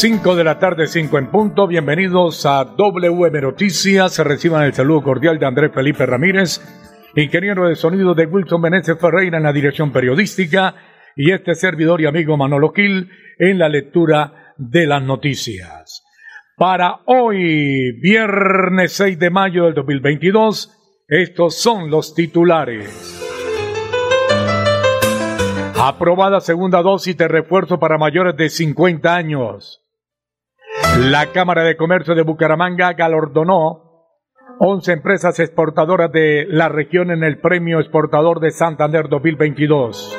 5 de la tarde, 5 en punto. Bienvenidos a WM Noticias. Se reciban el saludo cordial de Andrés Felipe Ramírez, ingeniero de sonido de Wilson Meneses Ferreira en la dirección periodística y este servidor y amigo Manolo Gil en la lectura de las noticias. Para hoy, viernes 6 de mayo del 2022, estos son los titulares. Aprobada segunda dosis de refuerzo para mayores de 50 años. La Cámara de Comercio de Bucaramanga galordonó 11 empresas exportadoras de la región en el Premio Exportador de Santander 2022.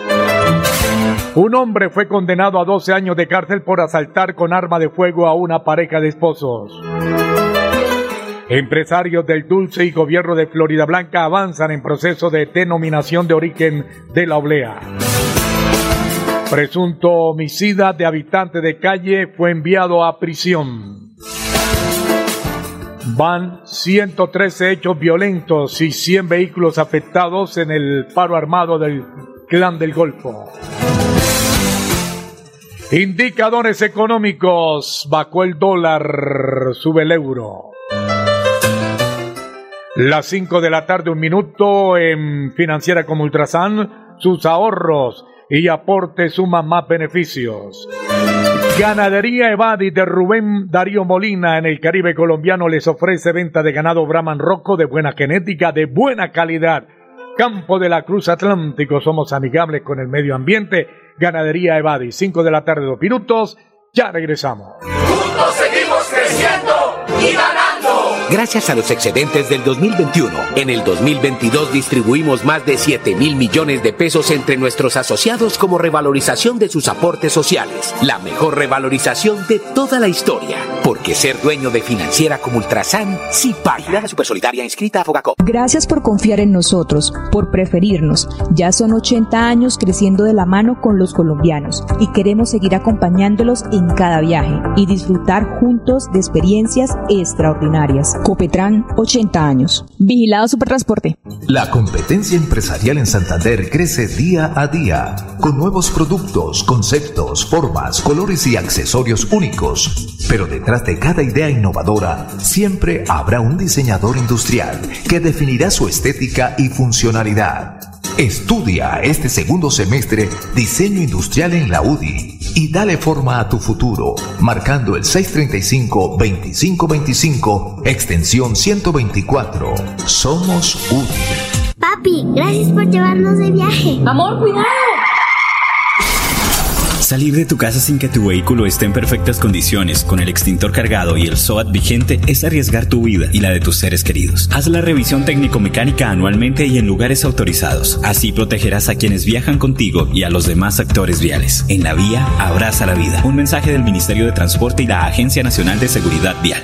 Un hombre fue condenado a 12 años de cárcel por asaltar con arma de fuego a una pareja de esposos. Empresarios del Dulce y gobierno de Florida Blanca avanzan en proceso de denominación de origen de la oblea. Presunto homicida de habitante de calle fue enviado a prisión. Van 113 hechos violentos y 100 vehículos afectados en el paro armado del Clan del Golfo. Indicadores económicos. Bajó el dólar, sube el euro. Las 5 de la tarde, un minuto en Financiera como Ultrasan. Sus ahorros y aporte suma más beneficios. Ganadería Evadi de Rubén Darío Molina en el Caribe colombiano les ofrece venta de ganado Brahman Rocco de buena genética, de buena calidad. Campo de la Cruz Atlántico, somos amigables con el medio ambiente. Ganadería Evadi, 5 de la tarde, dos minutos. Ya regresamos. Juntos seguimos creciendo y ganando. Gracias a los excedentes del 2021, en el 2022 distribuimos más de 7 mil millones de pesos entre nuestros asociados como revalorización de sus aportes sociales. La mejor revalorización de toda la historia. Porque ser dueño de financiera como Ultrasan sí paga. La Supersolidaria inscrita a Fogacop. Gracias por confiar en nosotros, por preferirnos. Ya son 80 años creciendo de la mano con los colombianos y queremos seguir acompañándolos en cada viaje y disfrutar juntos de experiencias extraordinarias. Copetran, 80 años. Vigilado Supertransporte. La competencia empresarial en Santander crece día a día, con nuevos productos, conceptos, formas, colores y accesorios únicos. Pero detrás de cada idea innovadora, siempre habrá un diseñador industrial que definirá su estética y funcionalidad. Estudia este segundo semestre diseño industrial en la UDI y dale forma a tu futuro, marcando el 635-2525, extensión 124. Somos UDI. Papi, gracias por llevarnos de viaje. Amor, cuidado. Salir de tu casa sin que tu vehículo esté en perfectas condiciones, con el extintor cargado y el SOAT vigente, es arriesgar tu vida y la de tus seres queridos. Haz la revisión técnico-mecánica anualmente y en lugares autorizados. Así protegerás a quienes viajan contigo y a los demás actores viales. En la vía, abraza la vida. Un mensaje del Ministerio de Transporte y la Agencia Nacional de Seguridad Vial.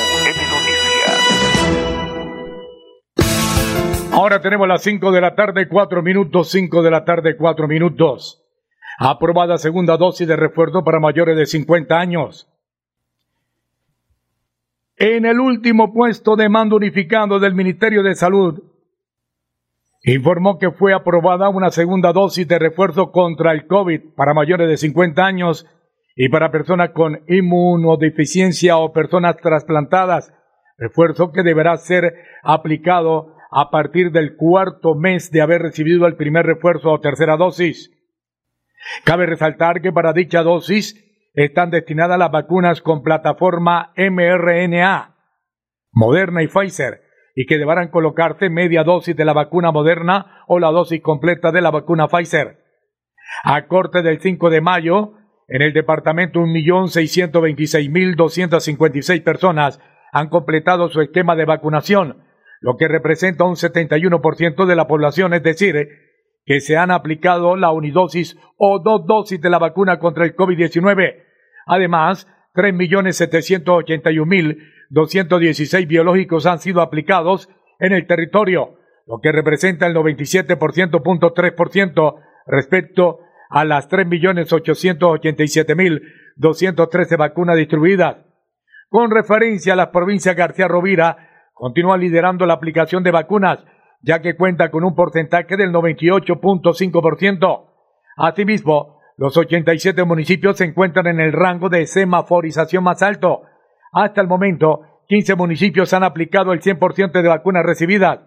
Ahora tenemos las 5 de la tarde, 4 minutos, 5 de la tarde, 4 minutos. Aprobada segunda dosis de refuerzo para mayores de 50 años. En el último puesto de mando unificado del Ministerio de Salud, informó que fue aprobada una segunda dosis de refuerzo contra el COVID para mayores de 50 años y para personas con inmunodeficiencia o personas trasplantadas, refuerzo que deberá ser aplicado a partir del cuarto mes de haber recibido el primer refuerzo o tercera dosis. Cabe resaltar que para dicha dosis están destinadas las vacunas con plataforma mRNA, Moderna y Pfizer, y que deberán colocarte media dosis de la vacuna Moderna o la dosis completa de la vacuna Pfizer. A corte del 5 de mayo, en el departamento 1.626.256 personas han completado su esquema de vacunación, lo que representa un 71% de la población, es decir, que se han aplicado la unidosis o dos dosis de la vacuna contra el COVID-19. Además, 3.781.216 biológicos han sido aplicados en el territorio, lo que representa el 97.3% respecto a las 3.887.213 vacunas distribuidas. Con referencia a las provincias García Rovira, continúa liderando la aplicación de vacunas, ya que cuenta con un porcentaje del 98.5%. Asimismo, los 87 municipios se encuentran en el rango de semaforización más alto. Hasta el momento, 15 municipios han aplicado el 100% de vacunas recibidas.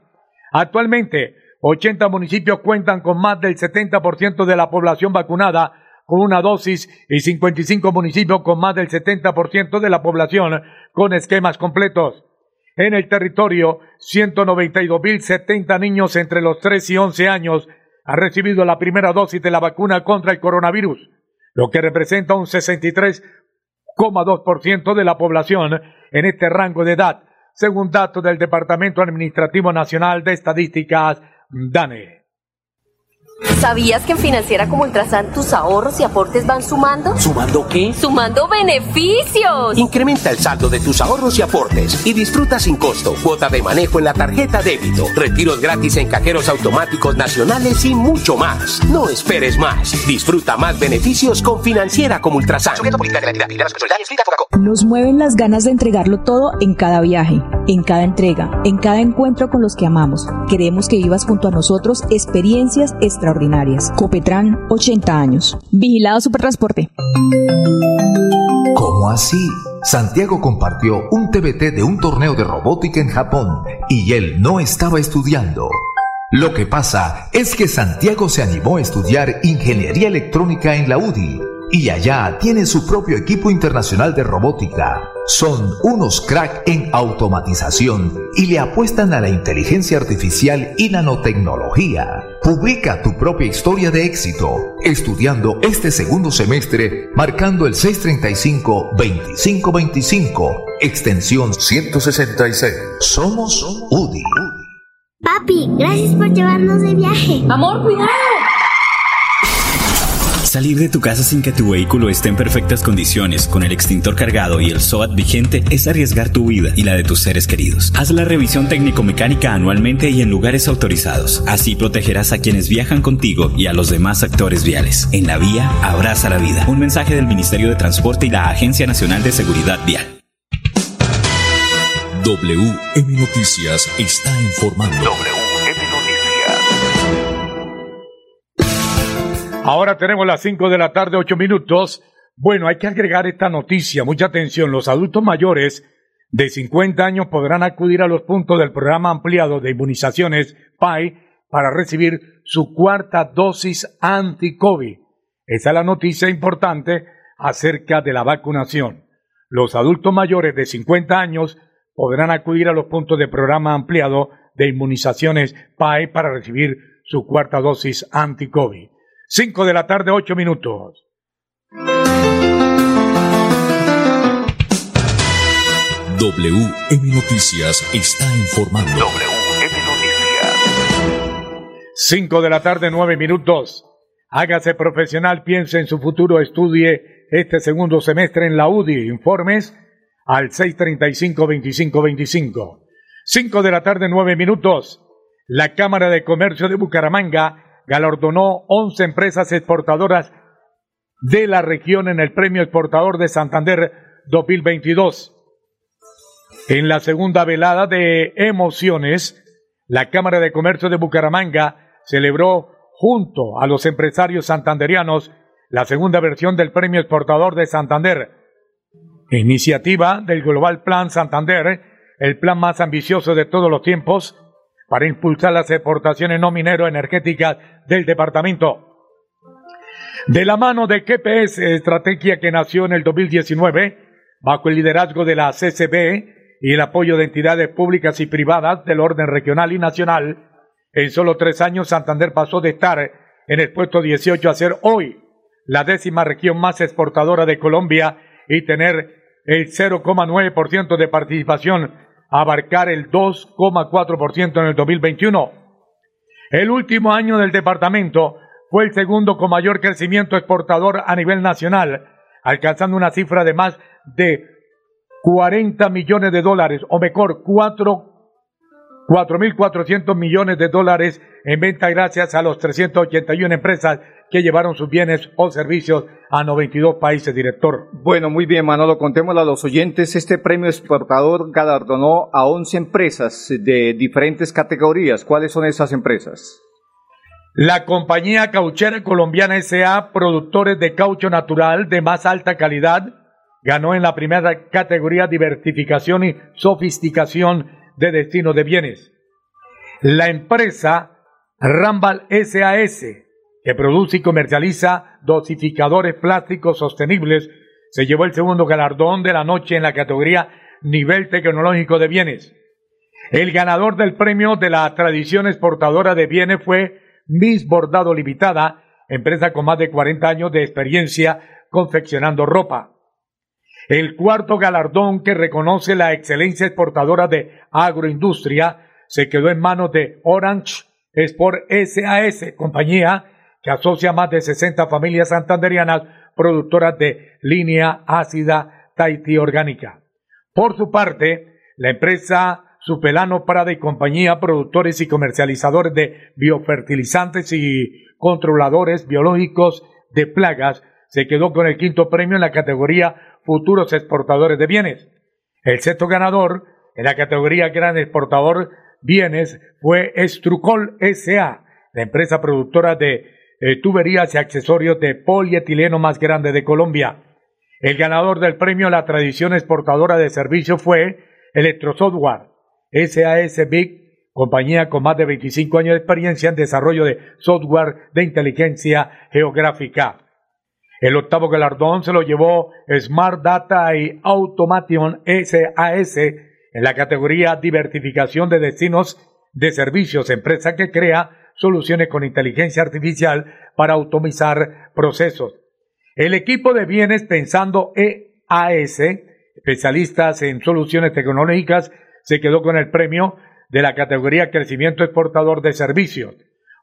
Actualmente, 80 municipios cuentan con más del 70% de la población vacunada con una dosis y 55 municipios con más del 70% de la población con esquemas completos. En el territorio, 192.070 niños entre los 3 y 11 años han recibido la primera dosis de la vacuna contra el coronavirus, lo que representa un 63,2% de la población en este rango de edad, según datos del Departamento Administrativo Nacional de Estadísticas, DANE. ¿Sabías que en Financiera como Ultrasan tus ahorros y aportes van sumando? ¿Sumando qué? ¡Sumando beneficios! Incrementa el saldo de tus ahorros y aportes y disfruta sin costo cuota de manejo en la tarjeta débito, retiros gratis en cajeros automáticos nacionales y mucho más. No esperes más. Disfruta más beneficios con Financiera como Ultrasan. Nos mueven las ganas de entregarlo todo en cada viaje, en cada entrega, en cada encuentro con los que amamos. Queremos que vivas junto a nosotros experiencias extraordinarias extraordinarias. Copetran, 80 años. Vigilado Supertransporte. ¿Cómo así? Santiago compartió un TBT de un torneo de robótica en Japón y él no estaba estudiando. Lo que pasa es que Santiago se animó a estudiar ingeniería electrónica en la UDI y allá tiene su propio equipo internacional de robótica. Son unos crack en automatización y le apuestan a la inteligencia artificial y nanotecnología. Publica tu propia historia de éxito estudiando este segundo semestre marcando el 635-2525, extensión 166. Somos UDI. Papi, gracias por llevarnos de viaje. Amor, cuidado. Salir de tu casa sin que tu vehículo esté en perfectas condiciones, con el extintor cargado y el SOAT vigente, es arriesgar tu vida y la de tus seres queridos. Haz la revisión técnico-mecánica anualmente y en lugares autorizados. Así protegerás a quienes viajan contigo y a los demás actores viales. En la vía, abraza la vida. Un mensaje del Ministerio de Transporte y la Agencia Nacional de Seguridad Vial. WM Noticias está informando. Ahora tenemos las 5 de la tarde, 8 minutos. Bueno, hay que agregar esta noticia, mucha atención. Los adultos mayores de 50 años podrán acudir a los puntos del programa ampliado de inmunizaciones PAI para recibir su cuarta dosis anti-COVID. Esa es la noticia importante acerca de la vacunación. Los adultos mayores de 50 años podrán acudir a los puntos del programa ampliado de inmunizaciones PAI para recibir su cuarta dosis anti-COVID. 5 de la tarde, 8 minutos. WM Noticias está informando. WM Noticias. 5 de la tarde, 9 minutos. Hágase profesional, piense en su futuro, estudie este segundo semestre en la UDI. Informes al 635-2525. 5 de la tarde, 9 minutos. La Cámara de Comercio de Bucaramanga galardonó 11 empresas exportadoras de la región en el Premio Exportador de Santander 2022. En la segunda velada de emociones, la Cámara de Comercio de Bucaramanga celebró junto a los empresarios santanderianos la segunda versión del Premio Exportador de Santander, iniciativa del Global Plan Santander, el plan más ambicioso de todos los tiempos, para impulsar las exportaciones no minero energéticas del departamento. De la mano de KPS, estrategia que nació en el 2019, bajo el liderazgo de la CCB y el apoyo de entidades públicas y privadas del orden regional y nacional, en solo tres años Santander pasó de estar en el puesto 18 a ser hoy la décima región más exportadora de Colombia y tener el 0,9% de participación, abarcar el 2,4% en el 2021. El último año del departamento fue el segundo con mayor crecimiento exportador a nivel nacional, alcanzando una cifra de más de 40 millones de dólares, o mejor, 4.400 millones de dólares en venta gracias a los 381 empresas que llevaron sus bienes o servicios a 92 países, director. Bueno, muy bien, Manolo, contémosle a los oyentes. Este premio exportador galardonó a 11 empresas de diferentes categorías. ¿Cuáles son esas empresas? La compañía cauchera colombiana SA, productores de caucho natural de más alta calidad, ganó en la primera categoría diversificación y sofisticación de destino de bienes. La empresa Rambal SAS, que produce y comercializa dosificadores plásticos sostenibles, se llevó el segundo galardón de la noche en la categoría Nivel Tecnológico de Bienes. El ganador del premio de la tradición exportadora de bienes fue Miss Bordado Limitada, empresa con más de 40 años de experiencia confeccionando ropa. El cuarto galardón que reconoce la excelencia exportadora de agroindustria se quedó en manos de Orange Sport SAS, compañía que asocia más de 60 familias santanderianas productoras de línea ácida Tahiti orgánica. Por su parte, la empresa Supelano Prada y compañía, productores y comercializadores de biofertilizantes y controladores biológicos de plagas, se quedó con el quinto premio en la categoría Futuros Exportadores de Bienes. El sexto ganador en la categoría Gran Exportador Bienes fue Estrucol SA, la empresa productora de eh, tuberías y accesorios de polietileno más grande de Colombia. El ganador del premio La Tradición Exportadora de Servicios fue Electrosoftware, SAS Big, compañía con más de 25 años de experiencia en desarrollo de software de inteligencia geográfica. El octavo galardón se lo llevó Smart Data y Automation SAS en la categoría Diversificación de Destinos de Servicios, empresa que crea soluciones con inteligencia artificial para automizar procesos. El equipo de bienes Pensando EAS, especialistas en soluciones tecnológicas se quedó con el premio de la categoría Crecimiento Exportador de Servicios.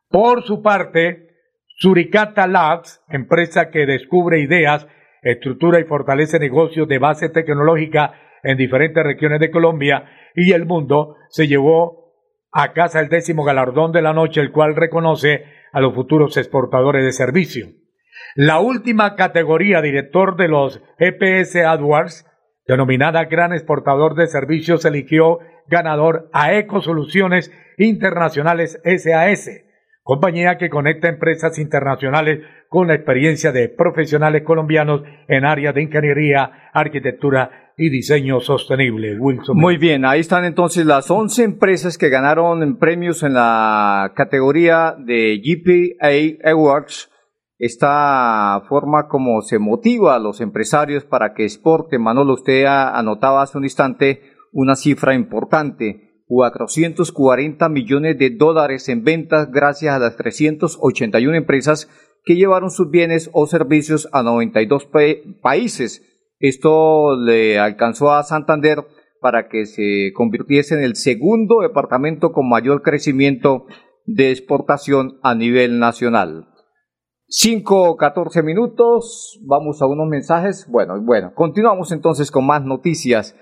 Por su parte, Suricata Labs, empresa que descubre ideas, estructura y fortalece negocios de base tecnológica en diferentes regiones de Colombia y el mundo, se llevó a casa el décimo galardón de la noche, el cual reconoce a los futuros exportadores de servicios. La última categoría, director de los EPS AdWords, denominada Gran Exportador de Servicios, eligió ganador a Ecosoluciones Internacionales SAS, compañía que conecta empresas internacionales con la experiencia de profesionales colombianos en áreas de ingeniería, arquitectura y diseño sostenible. Wilson. Muy bien, ahí están entonces las 11 empresas que ganaron premios en la categoría de GPA Awards esta forma como se motiva a los empresarios para que exporten. Manolo, usted anotaba hace un instante una cifra importante, 440 millones de dólares en ventas gracias a las 381 empresas que llevaron sus bienes o servicios a 92 países. Esto le alcanzó a Santander para que se convirtiese en el segundo departamento con mayor crecimiento de exportación a nivel nacional. 5, 14 minutos, vamos a unos mensajes. Bueno, bueno, continuamos entonces con más noticias.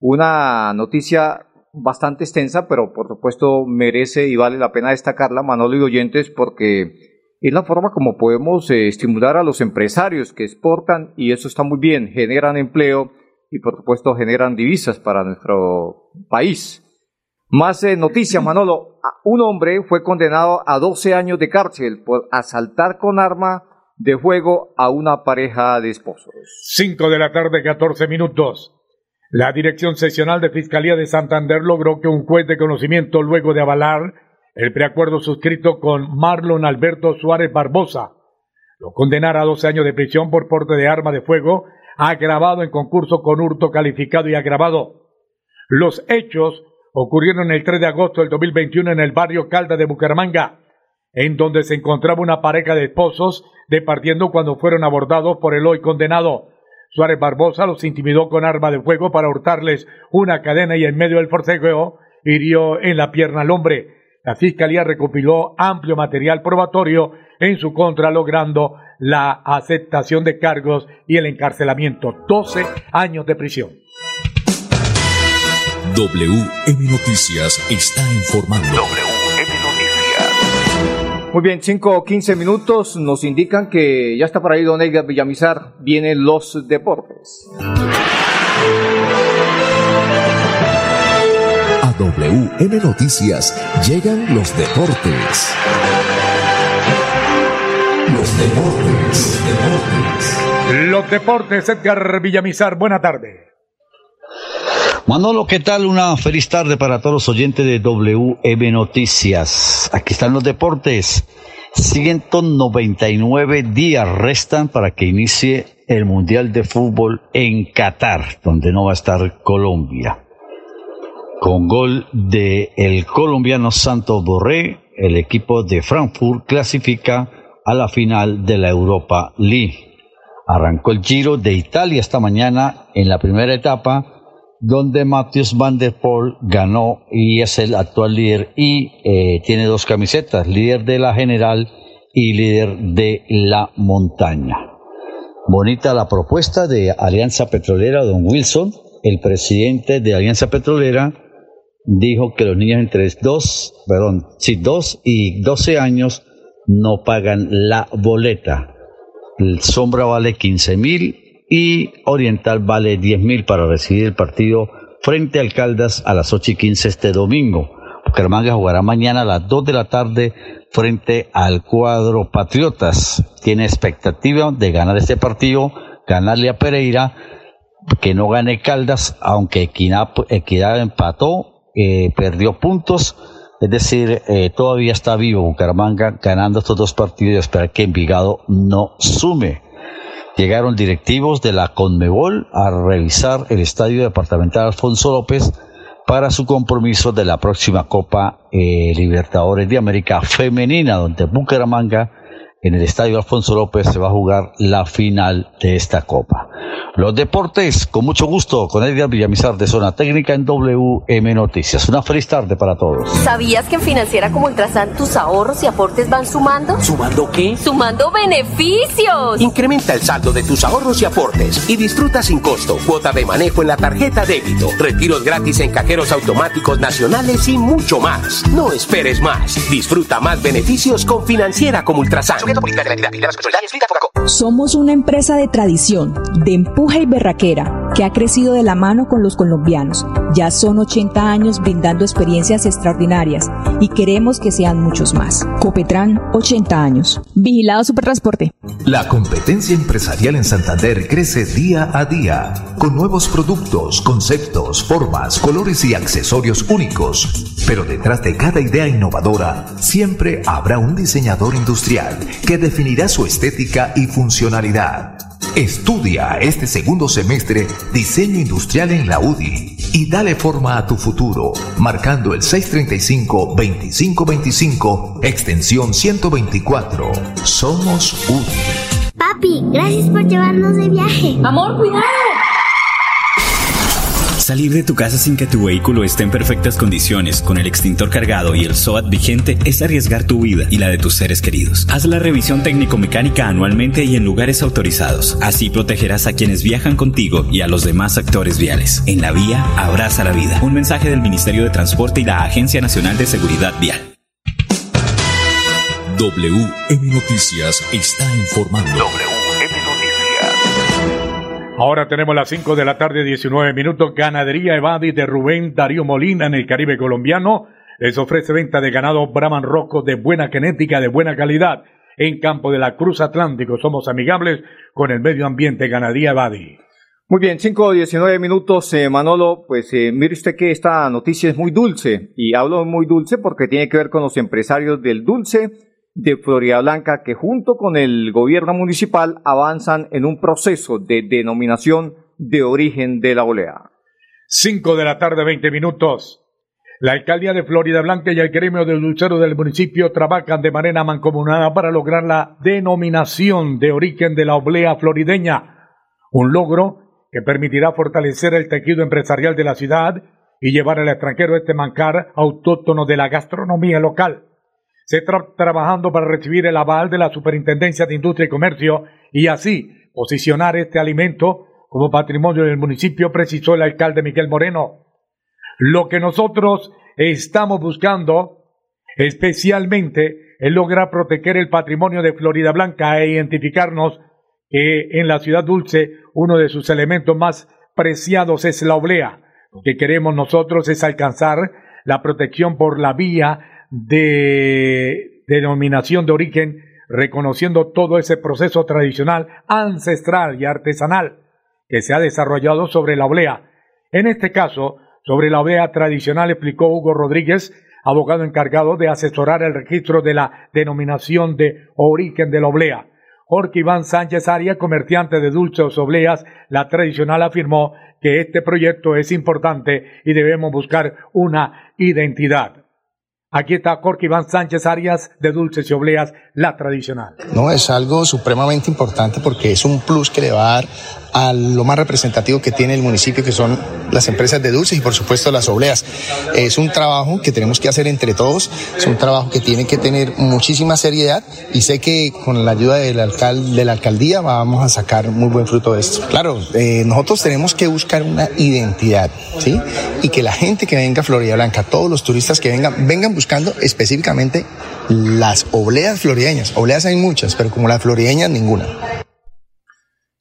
Una noticia bastante extensa, pero por supuesto merece y vale la pena destacarla, Manolo y oyentes, porque es la forma como podemos eh, estimular a los empresarios que exportan y eso está muy bien, generan empleo y por supuesto generan divisas para nuestro país. Más eh, noticias, Manolo. Un hombre fue condenado a 12 años de cárcel por asaltar con arma de fuego a una pareja de esposos. 5 de la tarde, 14 minutos. La Dirección Seccional de Fiscalía de Santander logró que un juez de conocimiento, luego de avalar el preacuerdo suscrito con Marlon Alberto Suárez Barbosa, lo condenara a 12 años de prisión por porte de arma de fuego agravado en concurso con hurto calificado y agravado Los hechos ocurrieron el 3 de agosto del 2021 en el barrio Calda de Bucaramanga, en donde se encontraba una pareja de esposos departiendo cuando fueron abordados por el hoy condenado. Suárez Barbosa los intimidó con arma de fuego para hurtarles una cadena y en medio del forcejeo hirió en la pierna al hombre. La fiscalía recopiló amplio material probatorio en su contra, logrando la aceptación de cargos y el encarcelamiento. 12 años de prisión. WM Noticias está informando. Muy bien, 5 o 15 minutos nos indican que ya está por ahí Don Edgar Villamizar. Vienen los deportes. A WM Noticias llegan los deportes. Los deportes, deportes. Los deportes, Edgar Villamizar, buena tarde. Manolo, ¿qué tal? Una feliz tarde para todos los oyentes de WM Noticias. Aquí están los deportes. 199 días restan para que inicie el Mundial de Fútbol en Qatar, donde no va a estar Colombia. Con gol de el colombiano Santos Borré, el equipo de Frankfurt clasifica a la final de la Europa League. Arrancó el Giro de Italia esta mañana en la primera etapa donde Matthews Van Der Poel ganó y es el actual líder y eh, tiene dos camisetas, líder de la general y líder de la montaña. Bonita la propuesta de Alianza Petrolera, don Wilson, el presidente de Alianza Petrolera, dijo que los niños entre 2, perdón, sí, 2 y 12 años no pagan la boleta. El sombra vale 15 mil y Oriental vale 10 mil para recibir el partido frente a Caldas a las 8 y 15 este domingo. Bucaramanga jugará mañana a las 2 de la tarde frente al cuadro Patriotas. Tiene expectativa de ganar este partido, ganarle a Pereira, que no gane Caldas, aunque Equidad, empató, eh, perdió puntos. Es decir, eh, todavía está vivo Bucaramanga ganando estos dos partidos y esperar que Envigado no sume. Llegaron directivos de la Conmebol a revisar el estadio departamental Alfonso López para su compromiso de la próxima Copa eh, Libertadores de América Femenina, donde Bucaramanga en el Estadio Alfonso López se va a jugar la final de esta Copa. Los deportes, con mucho gusto, con Edgar Villamizar de Zona Técnica en WM Noticias. Una feliz tarde para todos. ¿Sabías que en Financiera como Ultrasan tus ahorros y aportes van sumando? ¿Sumando qué? ¡Sumando beneficios! Incrementa el saldo de tus ahorros y aportes y disfruta sin costo cuota de manejo en la tarjeta débito, retiros gratis en cajeros automáticos nacionales y mucho más. No esperes más. Disfruta más beneficios con Financiera como Ultrasan. Somos una empresa de tradición, de empuje y berraquera, que ha crecido de la mano con los colombianos. Ya son 80 años brindando experiencias extraordinarias y queremos que sean muchos más. Copetran, 80 años. Vigilado Supertransporte. La competencia empresarial en Santander crece día a día, con nuevos productos, conceptos, formas, colores y accesorios únicos. Pero detrás de cada idea innovadora, siempre habrá un diseñador industrial que definirá su estética y funcionalidad. Estudia este segundo semestre diseño industrial en la UDI y dale forma a tu futuro, marcando el 635-2525, extensión 124. Somos UDI. Papi, gracias por llevarnos de viaje. Amor, cuidado. Salir de tu casa sin que tu vehículo esté en perfectas condiciones, con el extintor cargado y el SOAT vigente, es arriesgar tu vida y la de tus seres queridos. Haz la revisión técnico-mecánica anualmente y en lugares autorizados. Así protegerás a quienes viajan contigo y a los demás actores viales. En la vía, abraza la vida. Un mensaje del Ministerio de Transporte y la Agencia Nacional de Seguridad Vial. WM Noticias está informando. Ahora tenemos las 5 de la tarde, 19 minutos. Ganadería Evadi de Rubén Darío Molina en el Caribe colombiano. Les ofrece venta de ganado Brahman Rocco de buena genética, de buena calidad. En Campo de la Cruz Atlántico somos amigables con el medio ambiente Ganadería Evadi. Muy bien, 5 o 19 minutos, eh, Manolo. Pues eh, mire usted que esta noticia es muy dulce. Y hablo muy dulce porque tiene que ver con los empresarios del dulce de Florida Blanca que junto con el gobierno municipal avanzan en un proceso de denominación de origen de la oleada. 5 de la tarde, 20 minutos. La alcaldía de Florida Blanca y el gremio del dulcero del municipio trabajan de manera mancomunada para lograr la denominación de origen de la oblea florideña, un logro que permitirá fortalecer el tejido empresarial de la ciudad y llevar al extranjero este mancar autóctono de la gastronomía local. Se está trabajando para recibir el aval de la Superintendencia de Industria y Comercio y así posicionar este alimento como patrimonio del municipio, precisó el alcalde Miguel Moreno. Lo que nosotros estamos buscando especialmente es lograr proteger el patrimonio de Florida Blanca e identificarnos que en la ciudad dulce uno de sus elementos más preciados es la oblea. Lo que queremos nosotros es alcanzar la protección por la vía de denominación de origen, reconociendo todo ese proceso tradicional, ancestral y artesanal que se ha desarrollado sobre la oblea. En este caso, sobre la oblea tradicional, explicó Hugo Rodríguez, abogado encargado de asesorar el registro de la denominación de origen de la oblea. Jorge Iván Sánchez Aria, comerciante de dulces obleas, la tradicional afirmó que este proyecto es importante y debemos buscar una identidad. Aquí está Jorge Iván Sánchez Arias de Dulces y Obleas, la tradicional. No, es algo supremamente importante porque es un plus que le va a dar a lo más representativo que tiene el municipio, que son las empresas de dulces y por supuesto las obleas. Es un trabajo que tenemos que hacer entre todos, es un trabajo que tiene que tener muchísima seriedad y sé que con la ayuda del alcalde, de la alcaldía vamos a sacar muy buen fruto de esto. Claro, eh, nosotros tenemos que buscar una identidad, ¿sí? Y que la gente que venga a Florida Blanca, todos los turistas que vengan, vengan buscando específicamente las obleas florideñas. Obleas hay muchas, pero como las florideñas, ninguna.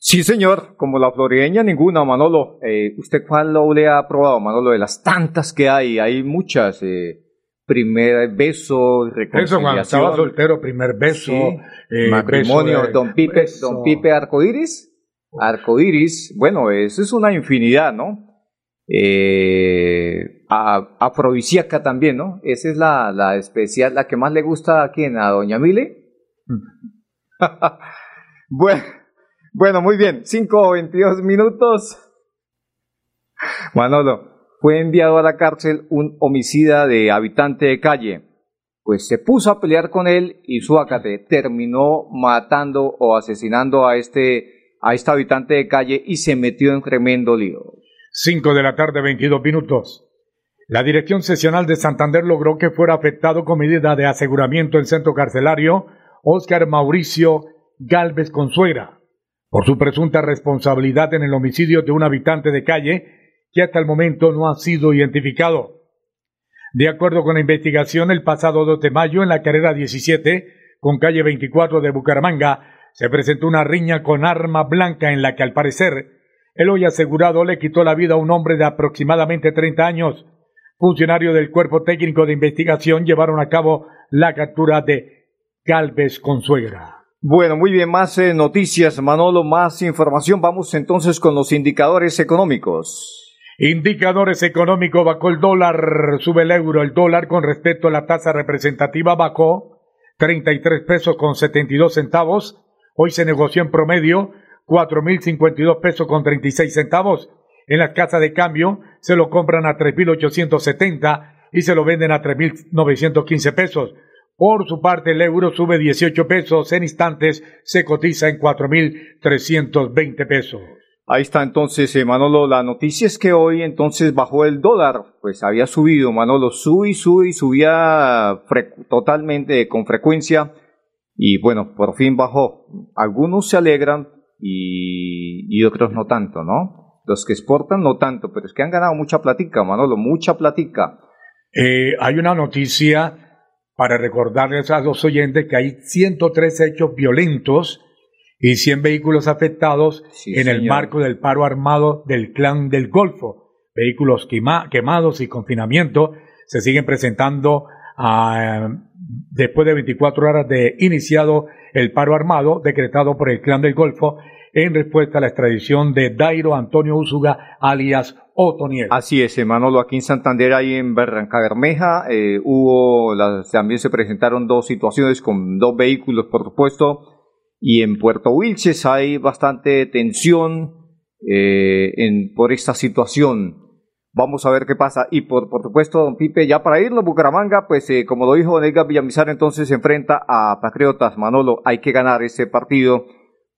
Sí, señor, como la florideña, ninguna, Manolo. Eh, ¿Usted cuál oblea ha probado, Manolo? De las tantas que hay, hay muchas. Eh, primer beso, reconciliación. Eso cuando estaba soltero, primer beso. Eh, matrimonio, don Pipe, don Pipe Arcoiris. Arcoiris, bueno, eso es una infinidad, ¿no? eh, afrodisíaca también, ¿no? Esa es la, la, especial, la que más le gusta a quién, a Doña Mile. bueno, bueno, muy bien, 5 o 22 minutos. Manolo, fue enviado a la cárcel un homicida de habitante de calle. Pues se puso a pelear con él y Suácate terminó matando o asesinando a este, a este habitante de calle y se metió en tremendo lío. 5 de la tarde, 22 minutos. La Dirección Sesional de Santander logró que fuera afectado con medida de aseguramiento el centro carcelario Óscar Mauricio Galvez Consuegra por su presunta responsabilidad en el homicidio de un habitante de calle que hasta el momento no ha sido identificado. De acuerdo con la investigación, el pasado 2 de mayo en la carrera 17 con calle 24 de Bucaramanga se presentó una riña con arma blanca en la que al parecer el hoy asegurado le quitó la vida a un hombre de aproximadamente 30 años. Funcionarios del Cuerpo Técnico de Investigación llevaron a cabo la captura de Galvez Consuegra. Bueno, muy bien, más eh, noticias, Manolo, más información. Vamos entonces con los indicadores económicos. Indicadores económicos, bajó el dólar, sube el euro, el dólar con respecto a la tasa representativa bajó 33 pesos con 72 centavos. Hoy se negoció en promedio cuatro mil cincuenta y dos pesos con treinta y seis centavos. En las casas de cambio se lo compran a tres mil ochocientos setenta y se lo venden a tres mil novecientos quince pesos. Por su parte, el euro sube 18 pesos, en instantes se cotiza en cuatro mil trescientos veinte pesos. Ahí está entonces, eh, Manolo. La noticia es que hoy entonces bajó el dólar. Pues había subido, Manolo. Sube y sube y subía totalmente con frecuencia. Y bueno, por fin bajó. Algunos se alegran y, otros no tanto, ¿no? Los que exportan no tanto, pero es que han ganado mucha platica, Manolo, mucha platica. Eh, hay una noticia para recordarles a los oyentes que hay 103 hechos violentos y 100 vehículos afectados en el marco del paro armado del clan del Golfo. Vehículos quemados y confinamiento se siguen presentando ah, después de 24 horas de iniciado el paro armado decretado por el Clan del Golfo en respuesta a la extradición de Dairo Antonio Úsuga, alias Otoniel. Así es, Manolo, aquí en Santander, ahí en Barranca Bermeja, eh, hubo, también se presentaron dos situaciones con dos vehículos, por supuesto, y en Puerto Wilches hay bastante tensión eh, en, por esta situación. Vamos a ver qué pasa. Y por, por supuesto, don Pipe, ya para irnos, Bucaramanga, pues eh, como lo dijo don Edgar Villamizar, entonces se enfrenta a Patriotas. Manolo, hay que ganar ese partido,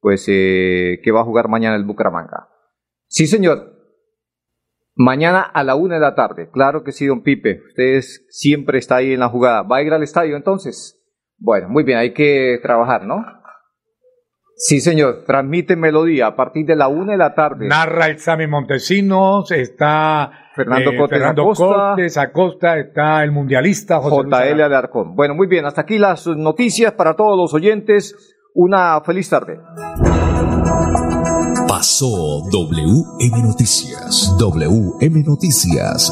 pues eh, que va a jugar mañana el Bucaramanga. Sí, señor. Mañana a la una de la tarde. Claro que sí, don Pipe. Usted siempre está ahí en la jugada. ¿Va a ir al estadio entonces? Bueno, muy bien, hay que trabajar, ¿no? Sí, señor. Transmite Melodía a partir de la una de la tarde. Narra el Sami Montesinos, está Fernando eh, Fernando Acosta. Acosta, está el mundialista José Luis JL Alarcón. Bueno, muy bien. Hasta aquí las noticias para todos los oyentes. Una feliz tarde. Pasó WM Noticias. WM Noticias.